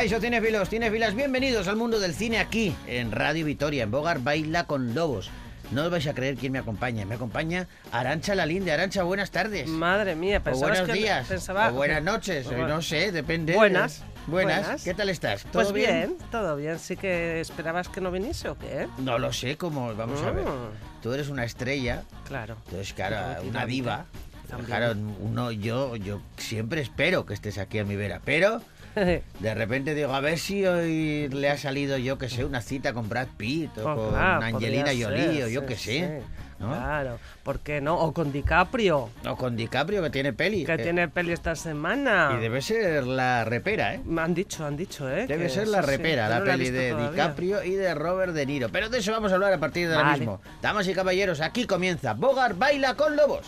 Caixo Cinefilos, Cinefilas, bienvenidos al mundo del cine aquí, en Radio Vitoria, en Bogar Baila con Lobos. No os vais a creer quién me acompaña. Me acompaña Arancha Lalinde. Arancha, buenas tardes. Madre mía, O pensabas buenos que días. pensaba- O buenas noches. Bueno. No sé, depende. Buenas, Buenas. buenas. ¿Qué tal estás? ¿Todo Pues bien? todo bien. Sí que esperabas que no viniese o qué? No lo sé, cómo. Vamos a ver. Mm. Tú eres una estrella. Claro. Entonces, claro, una diva. También. Claro, uno, yo, yo siempre espero que estés aquí a mi vera. Pero de repente digo, a ver si hoy le ha salido, yo que sé, una cita con Brad Pitt o Oh, con claro, Angelina Jolie ser, o yo sí, que sé. sí. ¿no? Claro, ¿por qué no? O con DiCaprio, O con DiCaprio, que tiene peli. que eh, tiene peli esta semana. Y debe ser la repera, ¿eh? Me han dicho, han dicho, ¿eh? Debe que ser la repera, la no peli de todavía. DiCaprio y de Robert De Niro. Pero de eso vamos a hablar a partir de ahora mismo. Damas y caballeros, aquí comienza Bogart Baila con Lobos.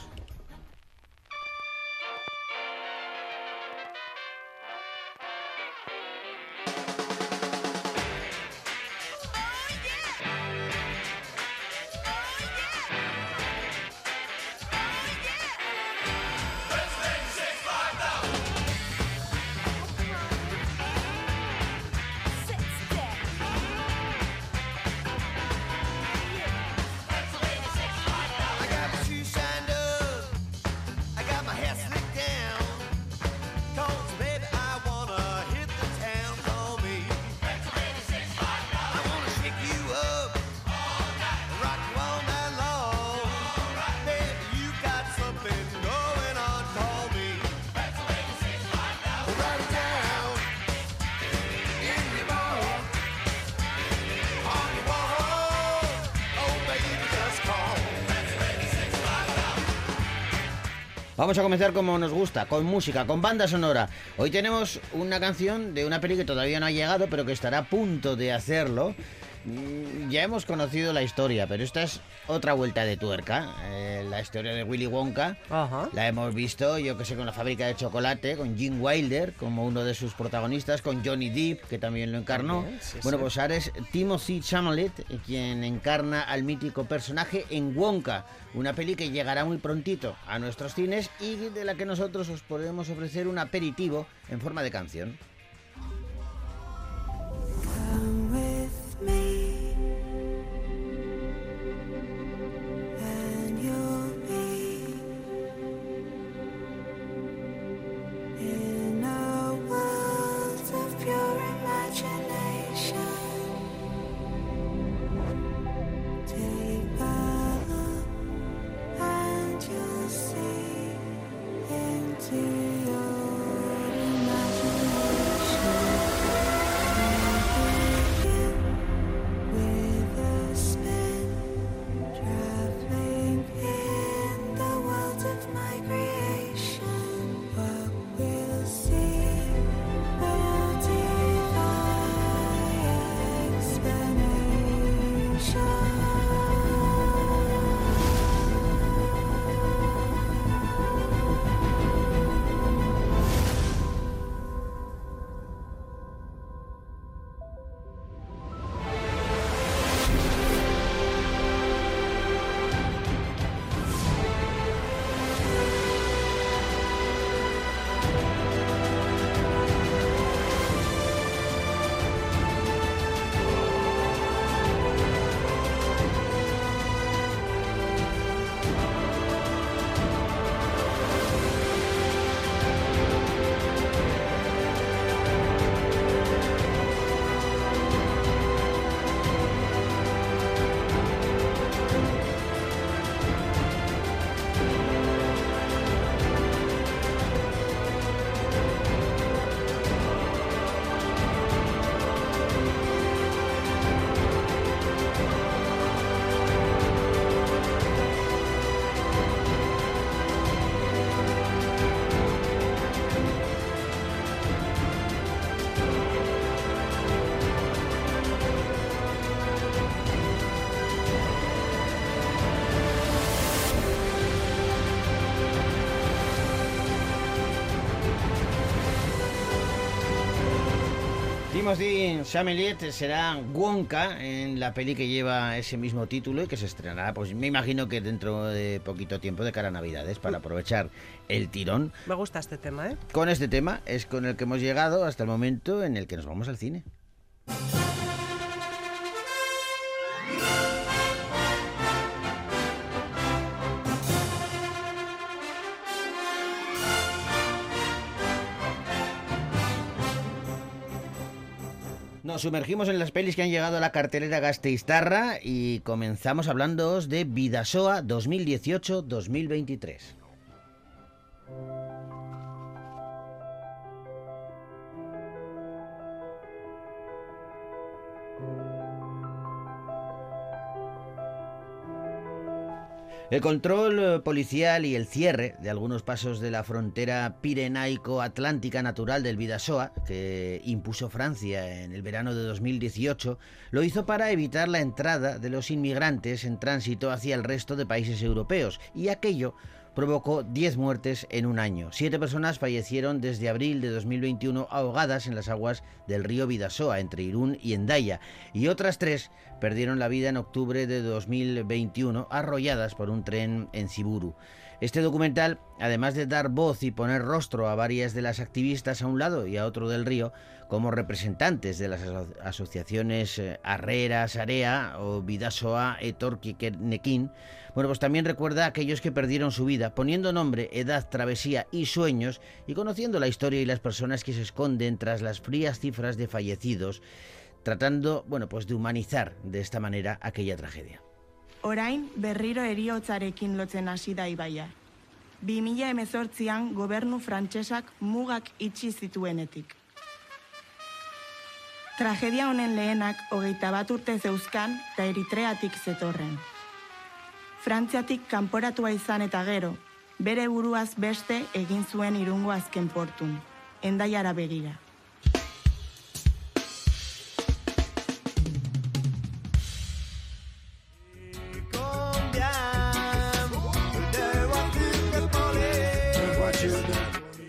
Vamos a comenzar como nos gusta, con música, con banda sonora. Hoy tenemos una canción de una peli que todavía no ha llegado, pero que estará a punto de hacerlo. Mm, Ya hemos conocido la historia, pero esta es otra vuelta de tuerca. Eh, la historia de Willy Wonka. Ajá. La hemos visto, yo que sé, con la fábrica de chocolate, con Jim Wilder como uno de sus protagonistas, con Johnny Depp, que también lo encarnó. Sí, bueno, sí. pues ahora es Timothy Chalamet eh, quien encarna al mítico personaje en Wonka, una peli que llegará muy prontito a nuestros cines y de la que nosotros os podemos ofrecer un aperitivo en forma de canción. Timothy Chameliet será Wonka en la peli que lleva ese mismo título y que se estrenará, pues me imagino que dentro de poquito tiempo de cara a Navidades para aprovechar el tirón. Me gusta este tema, ¿eh? Con este tema es con el que hemos llegado hasta el momento en el que nos vamos al cine. Nos sumergimos en las pelis que han llegado a la cartelera Gasteiztarra y comenzamos hablándoos de Vidasoa 2018-2023. El control eh, policial y el cierre de algunos pasos de la frontera pirenaico-atlántica natural del Vidasoa, que impuso Francia en el verano de 2018, lo hizo para evitar la entrada de los inmigrantes en tránsito hacia el resto de países europeos, y aquello provocó 10 muertes en un año. Siete personas fallecieron desde abril de 2021 ahogadas en las aguas del río Vidasoa, entre Irún y Endaya, y otras tres perdieron la vida en octubre de 2021 arrolladas por un tren en Ciburu. Este documental, además de dar voz y poner rostro a varias de las activistas a un lado y a otro del río, como representantes de las aso- asociaciones eh, Arrera, Sarea o Vidasoa, Etorquiquenequín, bueno, pues también recuerda a aquellos que perdieron su vida, poniendo nombre, edad, travesía y sueños, y conociendo la historia y las personas que se esconden tras las frías cifras de fallecidos, tratando, bueno, pues de humanizar de esta manera aquella tragedia. Orain berriro eriotzarekin lotzen hasi da ibaia. 2018an gobernu frantsesak mugak itxi zituenetik. Tragedia honen lehenak hogeita bat urte zeuzkan eta eritreatik zetorren. Frantziatik kanporatua izan eta gero, bere buruaz beste egin zuen irungo azken portun, endaiara begira.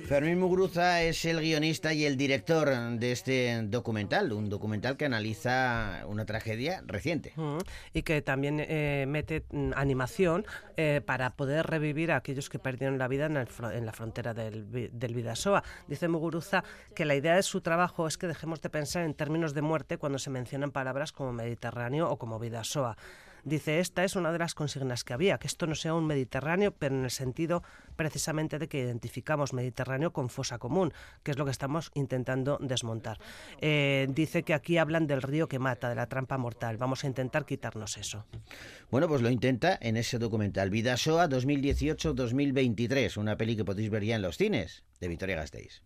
Fermín Muguruza es el guionista y el director de este documental, un documental que analiza una tragedia reciente. Y que también eh, mete mm, animación eh, para poder revivir a aquellos que perdieron la vida en, el en la frontera del, del Vidasoa. Dice Muguruza que la idea de su trabajo es que dejemos de pensar en términos de muerte cuando se mencionan palabras como Mediterráneo o como Vidasoa. Dice, esta es una de las consignas que había, que esto no sea un Mediterráneo, pero en el sentido precisamente de que identificamos Mediterráneo con fosa común, que es lo que estamos intentando desmontar. Eh, dice que aquí hablan del río que mata, de la trampa mortal. Vamos a intentar quitarnos eso. Bueno, pues lo intenta en ese documental Vidasoa 2018-2023, una peli que podéis ver ya en los cines de Victoria Gasteiz.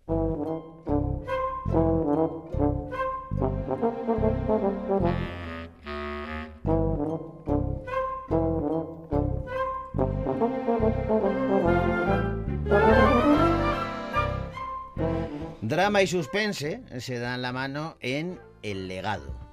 Drama y suspense se dan la mano en El legado.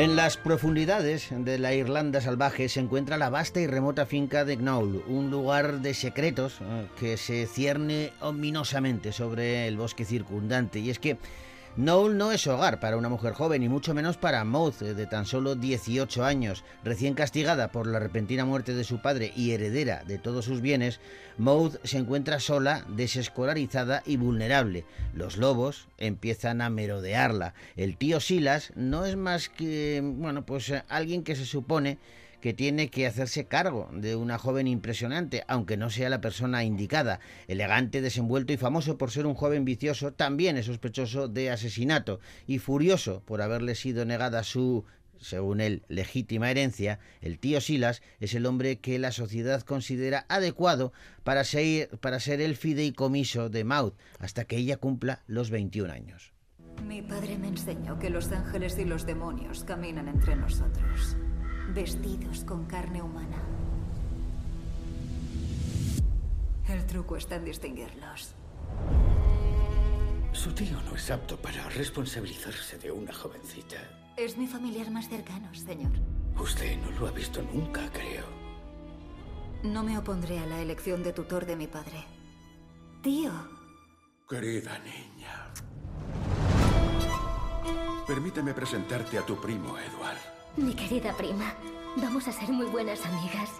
En las profundidades de la Irlanda salvaje se encuentra la vasta y remota finca de Knoll, un lugar de secretos eh, que se cierne ominosamente sobre el bosque circundante. Y es que Knoll no es hogar para una mujer joven, y mucho menos para Maud, eh, de tan solo 18 años. Recién castigada por la repentina muerte de su padre y heredera de todos sus bienes, Maud se encuentra sola, desescolarizada y vulnerable. Los lobos empiezan a merodearla. El tío Silas no es más que, bueno, pues eh, alguien que se supone que tiene que hacerse cargo de una joven impresionante, aunque no sea la persona indicada. Elegante, desenvuelto y famoso por ser un joven vicioso, también es sospechoso de asesinato y furioso por haberle sido negada su según él, legítima herencia, el tío Silas es el hombre que la sociedad considera adecuado para ser, para ser el fideicomiso de Maud hasta que ella cumpla los 21 años. Mi padre me enseñó que los ángeles y los demonios caminan entre nosotros, vestidos con carne humana. El truco está en distinguirlos. Su tío no es apto para responsabilizarse de una jovencita. Es mi familiar más cercano, señor. Usted no lo ha visto nunca, creo. No me opondré a la elección de tutor de mi padre. Tío, Querida niña. Permíteme presentarte a tu primo, Edward. Mi querida prima, vamos a ser muy buenas amigas.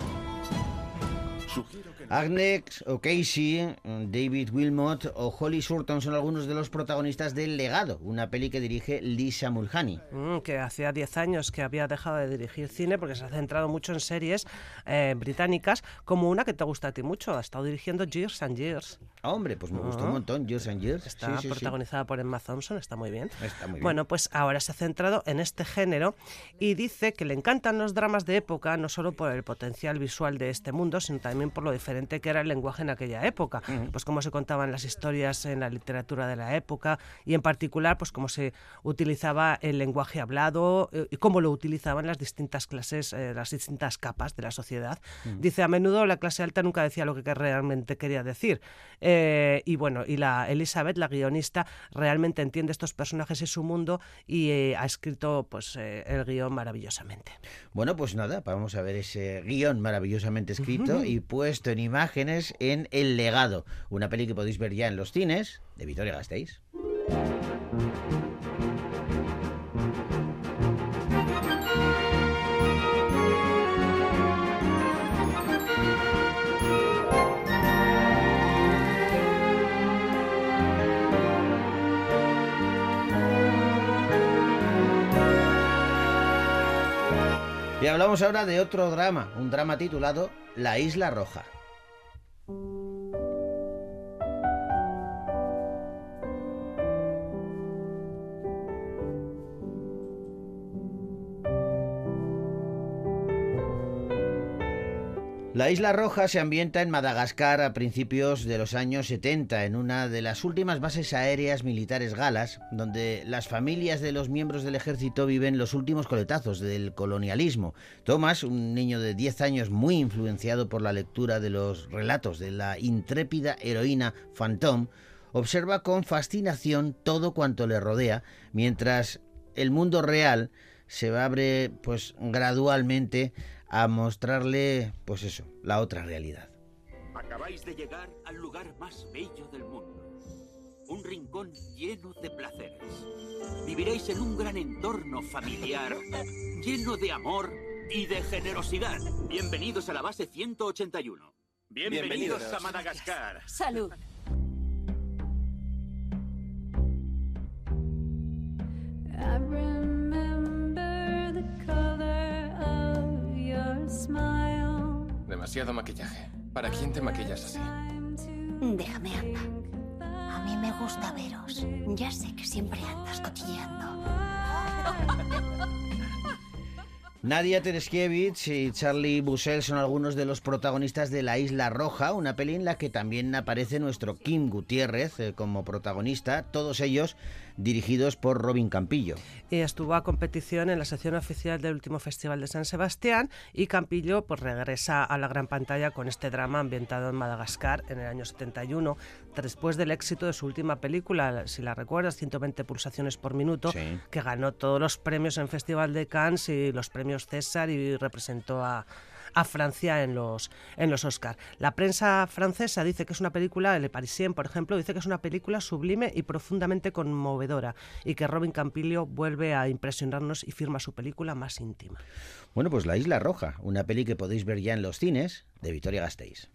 Agnes o Casey, David Wilmot o Holly Surton son algunos de los protagonistas de El Legado, una peli que dirige Lisa Mulhani. Mm, que hacía 10 años que había dejado de dirigir cine porque se ha centrado mucho en series eh, británicas, como una que te gusta a ti mucho. Ha estado dirigiendo Years and Years. Ah, hombre, pues me gustó un Ah. montón, Years and Years. Está Sí, sí, sí. protagonizada por Emma Thompson, está muy bien. Está muy bien. Bueno, pues ahora se ha centrado en este género y dice que le encantan los dramas de época, no solo por el potencial visual de este mundo, sino también por lo diferente que era el lenguaje en aquella época. Pues cómo se contaban las historias en la literatura de la época y en particular, pues cómo se utilizaba el lenguaje hablado eh, y cómo lo utilizaban las distintas clases, eh, las distintas capas de la sociedad. Dice, a menudo la clase alta nunca decía lo que realmente quería decir. Eh, y bueno, y la Elizabeth, la guionista, realmente entiende estos personajes y su mundo y eh, ha escrito pues eh, el guion maravillosamente. Bueno, pues nada, vamos a ver ese guion maravillosamente escrito y puesto en imágenes en El Legado, una peli que podéis ver ya en los cines de Vitoria Gasteiz. Y hablamos ahora de otro drama, un drama titulado La Isla Roja. La Isla Roja se ambienta en Madagascar a principios de los años 70, en una de las últimas bases aéreas militares galas, donde las familias de los miembros del ejército viven los últimos coletazos del colonialismo. Thomas, un niño de 10 años muy influenciado por la lectura de los relatos de la intrépida heroína Phantom, observa con fascinación todo cuanto le rodea, mientras el mundo real se abre pues gradualmente a mostrarle pues eso, la otra realidad. Acabáis de llegar al lugar más bello del mundo. Un rincón lleno de placeres. Viviréis en un gran entorno familiar, lleno de amor y de generosidad. Bienvenidos a la base 181. Bienvenidos, Bienvenidos. a Madagascar. Salud. Demasiado maquillaje. ¿Para quién te maquillas así? Déjame paz. A mí me gusta veros. Ya sé que siempre andas cotilleando. Nadia Tereskiewicz y Charlie Bussell son algunos de los protagonistas de La Isla Roja, una peli en la que también aparece nuestro Kim Gutiérrez eh, como protagonista, todos ellos dirigidos por Robin Campillo. Y estuvo a competición en la sección oficial del último Festival de San Sebastián y Campillo pues regresa a la gran pantalla con este drama ambientado en Madagascar en el año 71, después del éxito de su última película, si la recuerdas, 120 pulsaciones por minuto, Sí. que ganó todos los premios en Festival de Cannes y los premios César y representó a a Francia en los en los Oscars. La prensa francesa dice que es una película, Le Parisien, por ejemplo, dice que es una película sublime y profundamente conmovedora y que Robin Campillo vuelve a impresionarnos y firma su película más íntima. Bueno, pues La Isla Roja, una peli que podéis ver ya en los cines de Vitoria Gasteiz.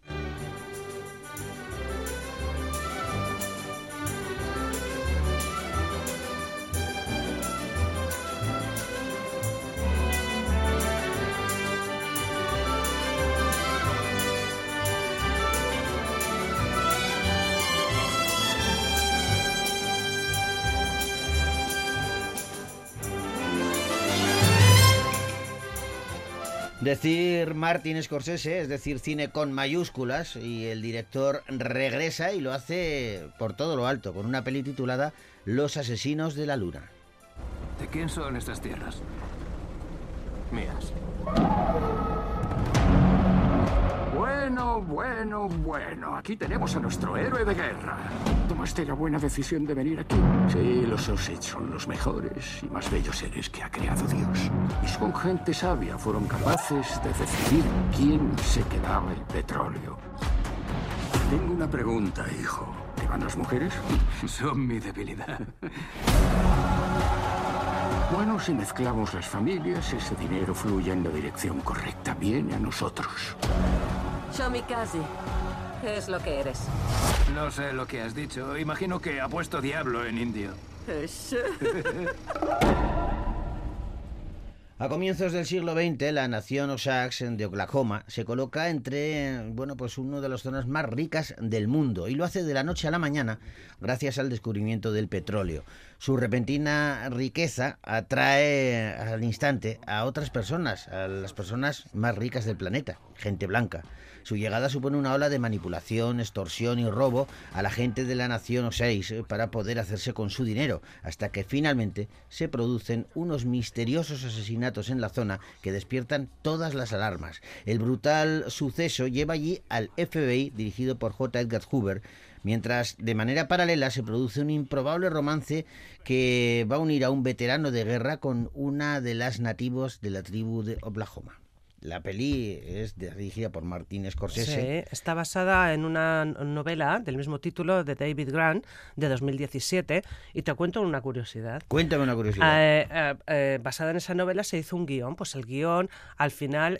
Decir Martin Scorsese es decir cine con mayúsculas y el director regresa y lo hace por todo lo alto con una peli titulada Los asesinos de la luna. ¿De quién son estas tierras? Mías. Buen Bueno, bueno, bueno. Aquí tenemos a nuestro héroe de guerra. ¿Tomaste la buena decisión de venir aquí? Sí, los Osage son los mejores y más bellos seres que ha creado Dios. Y son gente sabia. Fueron capaces de decidir quién se quedaba el petróleo. Tengo una pregunta, hijo. ¿Te van las mujeres? Son mi debilidad. Bueno, si mezclamos las familias, ese dinero fluye en la dirección correcta. Viene a nosotros. Shomikaze, ¿qué es lo que eres? No sé lo que has dicho. Imagino que ha puesto diablo en indio. A comienzos del siglo XX, la nación Osage de Oklahoma se coloca entre, bueno, pues una de las zonas más ricas del mundo y lo hace de la noche a la mañana gracias al descubrimiento del petróleo. Su repentina riqueza atrae al instante a otras personas, a las personas más ricas del planeta, gente blanca. Su llegada supone una ola de manipulación, extorsión y robo a la gente de la nación Osage para poder hacerse con su dinero, hasta que finalmente se producen unos misteriosos asesinatos en la zona que despiertan todas las alarmas. El brutal suceso lleva allí al FBI dirigido por J. Edgar Hoover, mientras de manera paralela se produce un improbable romance que va a unir a un veterano de guerra con una de las nativos de la tribu de Oklahoma. La peli es dirigida por Martin Scorsese. Sí, está basada en una novela del mismo título de David Grant de 2017 y te cuento una curiosidad. Cuéntame una curiosidad. Eh, eh, eh, basada en esa novela se hizo un guion, pues el guion al final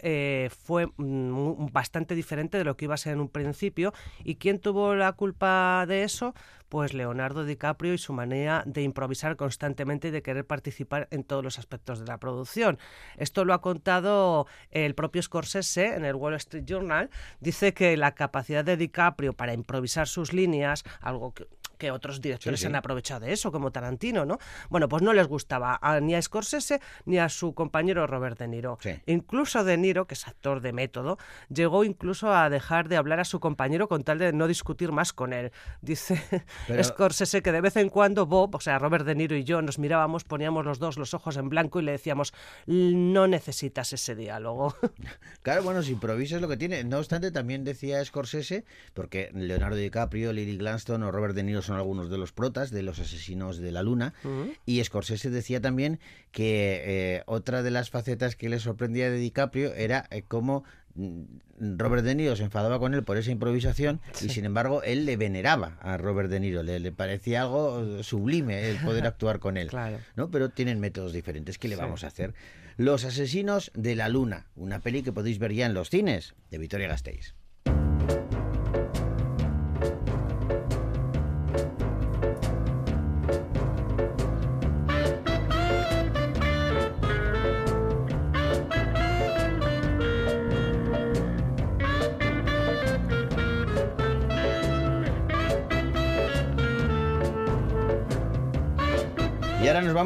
fue mm, bastante diferente de lo que iba a ser en un principio y quién tuvo la culpa de eso pues Leonardo DiCaprio y su manera de improvisar constantemente y de querer participar en todos los aspectos de la producción. Esto lo ha contado el propio Scorsese en el Wall Street Journal. Dice que la capacidad de DiCaprio para improvisar sus líneas, algo que que otros directores Sí, sí. han aprovechado de eso, como Tarantino, ¿no? Bueno, pues no les gustaba a- ni a Scorsese ni a su compañero Robert De Niro. Sí. Incluso De Niro, que es actor de método, llegó incluso a dejar de hablar a su compañero con tal de no discutir más con él. Dice Pero- Scorsese que de vez en cuando Bob, o sea, Robert De Niro y yo nos mirábamos, poníamos los dos los ojos en blanco y le decíamos, no necesitas ese diálogo. Claro, bueno, si improvisas lo que tiene. No obstante, también decía Scorsese, porque Leonardo DiCaprio, Lily Gladstone o Robert De Niro son algunos de los protas de los asesinos de la luna. Y Scorsese decía también que eh, otra de las facetas que le sorprendía de DiCaprio era eh, cómo mm, Robert De Niro se enfadaba con él por esa improvisación y sin embargo él le veneraba a Robert De Niro, le, le parecía algo eh, sublime el poder actuar con él. Claro. ¿no? Pero tienen métodos diferentes. ¿Qué le Sí. vamos a hacer? Los asesinos de la luna, una peli que podéis ver ya en los cines de Victoria Gasteiz.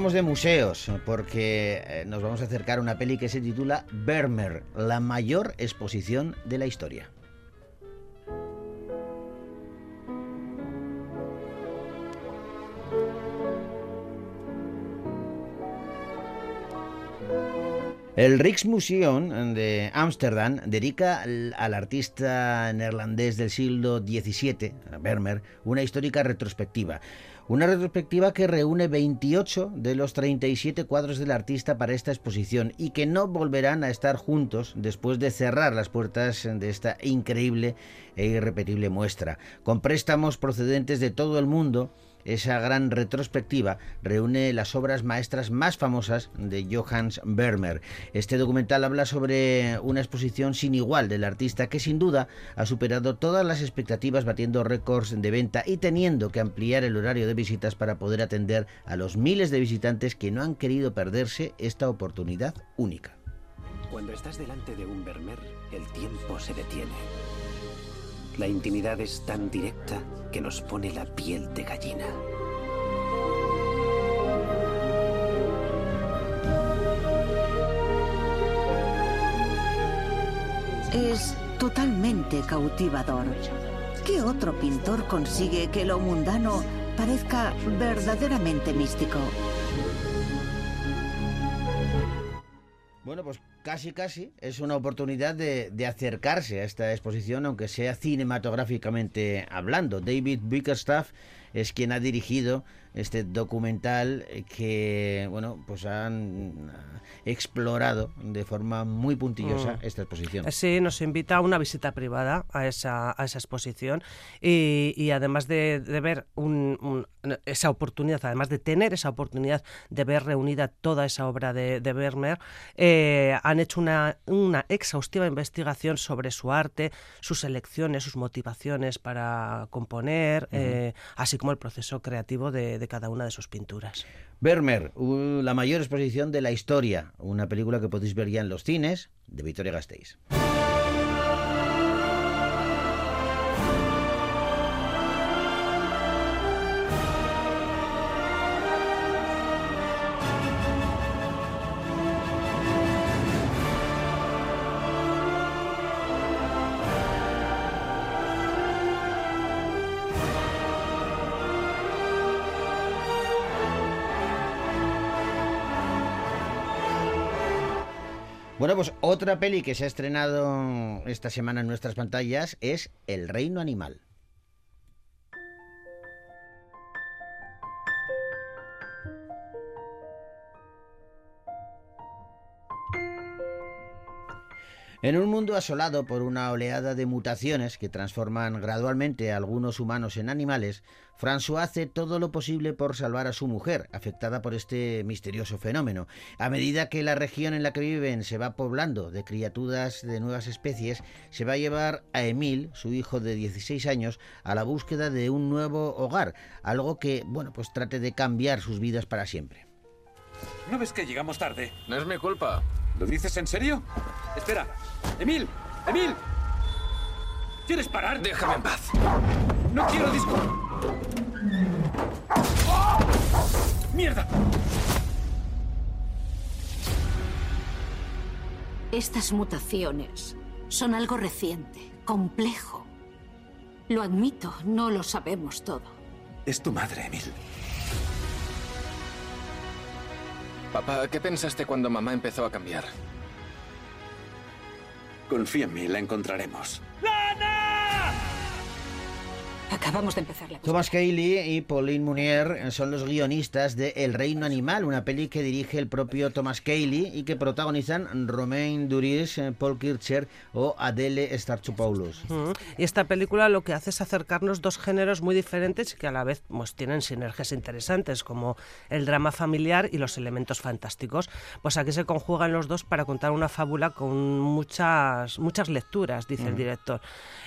De museos, porque eh, nos vamos a acercar a una peli que se titula Vermeer, la mayor exposición de la historia. El Rijksmuseum de Ámsterdam dedica al, artista neerlandés del siglo XVII, Vermeer, una histórica retrospectiva. Una retrospectiva que reúne 28 de los 37 cuadros del artista para esta exposición y que no volverán a estar juntos después de cerrar las puertas de esta increíble e irrepetible muestra. Con préstamos procedentes de todo el mundo, esa gran retrospectiva reúne las obras maestras más famosas de Johannes Vermeer. Este documental habla sobre una exposición sin igual del artista que sin duda ha superado todas las expectativas batiendo récords de venta y teniendo que ampliar el horario de visitas para poder atender a los miles de visitantes que no han querido perderse esta oportunidad única. Cuando estás delante de un Vermeer, el tiempo se detiene. La intimidad es tan directa que nos pone la piel de gallina. Es totalmente cautivador. ¿Qué otro pintor consigue que lo mundano parezca verdaderamente místico? Casi casi es una oportunidad de, de acercarse a esta exposición, aunque sea cinematográficamente hablando. David Bickerstaff es quien ha dirigido este documental que, bueno, pues han ah, explorado de forma muy puntillosa Mm. esta exposición. Sí, nos invita a una visita privada a esa, a esa exposición y, y además de, de ver un- un- esa oportunidad, además de tener esa oportunidad de ver reunida toda esa obra de, de Vermeer, eh, han hecho una, una exhaustiva investigación sobre su arte, sus elecciones, sus motivaciones para componer, eh, así como el proceso creativo de, de cada una de sus pinturas. Vermeer, la mayor exposición de la historia, una película que podéis ver ya en los cines de Victoria Gasteiz. Otra peli que se ha estrenado esta semana en nuestras pantallas es El Reino Animal. En un mundo asolado por una oleada de mutaciones que transforman gradualmente a algunos humanos en animales, François hace todo lo posible por salvar a su mujer, afectada por este misterioso fenómeno. A medida que la región en la que viven se va poblando de criaturas de nuevas especies, se va a llevar a Emil, su hijo de 16 años, a la búsqueda de un nuevo hogar, algo que, bueno, pues trate de cambiar sus vidas para siempre. ¿No ves que llegamos tarde? No es mi culpa. ¿Lo dices en serio? Espera. ¡Emil! ¡Emil! ¿Quieres parar? Déjame en paz. ¡No quiero disco! ¡Mierda! Estas mutaciones son algo reciente, complejo. Lo admito, no lo sabemos todo. Es tu madre, Emil. Papá, ¿qué pensaste cuando mamá empezó a cambiar? Confía en mí, la encontraremos. Acabamos de empezar la Thomas Cayley y Pauline Munier son los guionistas de El Reino Animal, una peli que dirige el propio Thomas Cayley y que protagonizan Romain Duris, eh, Paul Kircher o Adele Starchopoulos. Mm. Y esta película lo que hace es acercarnos dos géneros muy diferentes que a la vez pues, tienen sinergias interesantes, como el drama familiar y los elementos fantásticos. Pues aquí se conjugan los dos para contar una fábula con muchas, muchas lecturas, dice el Mm. director.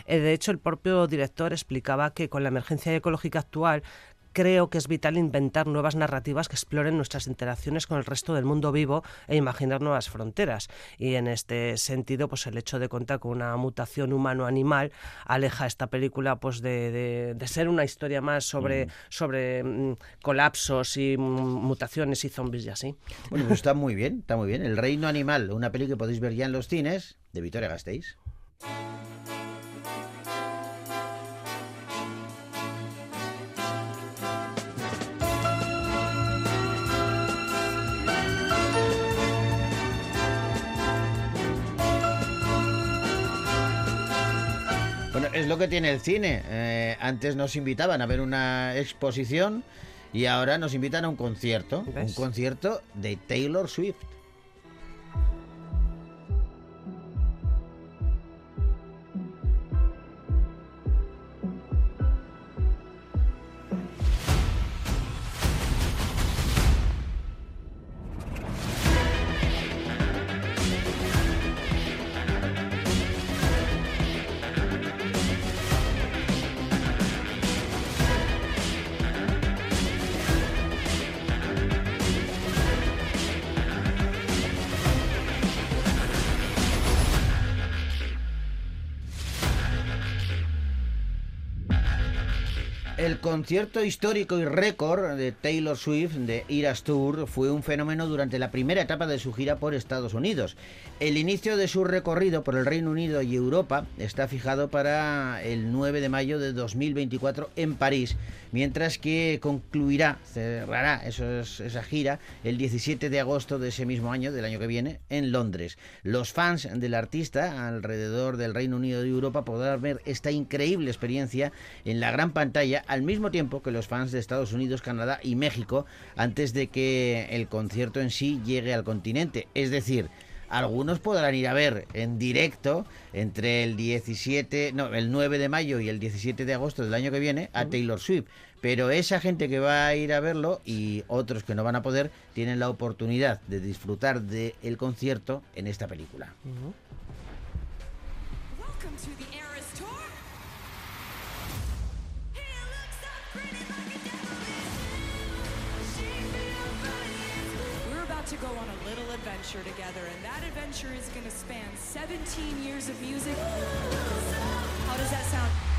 Eh, de hecho, el propio director explicaba que con la emergencia ecológica actual Creo que es vital inventar nuevas narrativas que exploren nuestras interacciones con el resto del mundo vivo e imaginar nuevas fronteras. Y en este sentido, pues el hecho de contar con una mutación humano-animal aleja esta película pues de, de- de ser una historia más sobre, sobre mm, colapsos y mm, mutaciones y zombies y así. Bueno, pues está muy bien, está muy bien. El Reino Animal, una peli que podéis ver ya en los cines de Victoria Gasteiz. Es lo que tiene el cine. Eh, antes nos invitaban a ver una exposición y ahora nos invitan a un concierto. Un concierto de Taylor Swift. El concierto histórico y récord de Taylor Swift de Eras Tour fue un fenómeno durante la primera etapa de su gira por Estados Unidos. El inicio de su recorrido por el Reino Unido y Europa está fijado para el 9 de mayo de 2024 en París, mientras que concluirá, cerrará esa gira el 17 de agosto de ese mismo año, del año que viene, en Londres. Los fans del artista alrededor del Reino Unido y Europa podrán ver esta increíble experiencia en la gran pantalla al mismo tiempo que los fans de Estados Unidos, Canadá y México antes de que el concierto en sí llegue al continente. Es decir, algunos podrán ir a ver en directo entre el 17, no, el 9 de mayo y el 17 de agosto del año que viene a Taylor Swift. Pero esa gente que va a ir a verlo y otros que no van a poder tienen la oportunidad de disfrutar del concierto en esta película. Welcome to adventure together, and that adventure is going to span 17 years of music. How does that sound?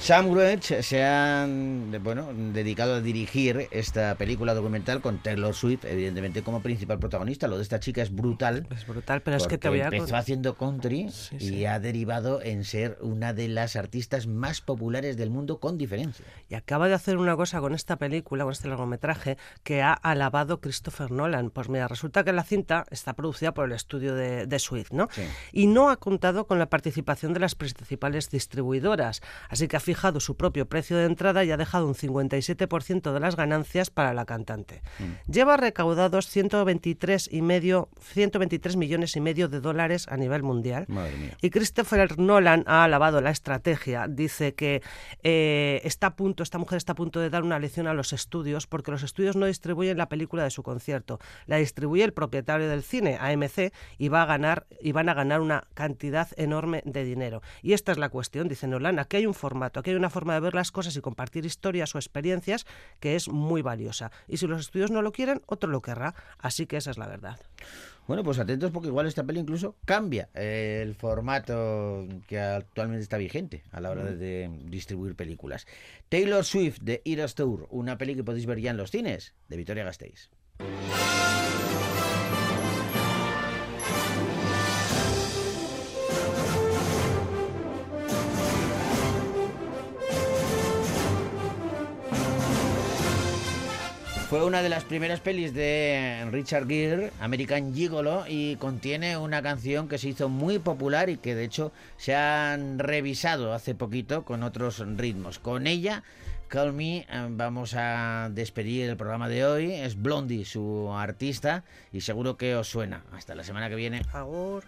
Sam Roach se han bueno, dedicado a dirigir esta película documental con Taylor Swift, evidentemente como principal protagonista. Lo de esta chica es brutal. Es brutal, pero es que te voy a... empezó haciendo country y sí. ha derivado en ser una de las artistas más populares del mundo con diferencia. Y acaba de hacer una cosa con esta película, con este largometraje, que ha alabado Christopher Nolan. Pues mira, resulta que la cinta está producida por el estudio de, de Swift, ¿no? Y no ha contado con la participación de las principales distribuidoras. Así que ha fijado su propio precio de entrada y ha dejado un 57% de las ganancias para la cantante. Lleva recaudados 123 y medio, 123 millones y medio de dólares a nivel mundial. Y Christopher Nolan ha alabado la estrategia. Dice que eh, está a punto, esta mujer está a punto de dar una lección a los estudios porque los estudios no distribuyen la película de su concierto. La distribuye el propietario del cine, AMC, y va a ganar y van a ganar una cantidad enorme de dinero. Y esta es la cuestión, dice Nolan. Aquí hay un formato, aquí hay una forma de ver las cosas y compartir historias o experiencias que es muy valiosa. Y si los estudios no lo quieren, otro lo querrá. Así que esa es la verdad. Bueno, pues atentos porque igual esta peli incluso cambia eh, el formato que actualmente está vigente a la hora de, de distribuir películas. Taylor Swift de Eras Tour, una peli que podéis ver ya en los cines de Victoria Gasteiz. Fue una de las primeras pelis de Richard Gere, American Gigolo, y contiene una canción que se hizo muy popular y que de hecho se han revisado hace poquito con otros ritmos. Con ella, Call Me, eh, vamos a despedir el programa de hoy. Es Blondie, su artista, y seguro que os suena. Hasta la semana que viene. Agur.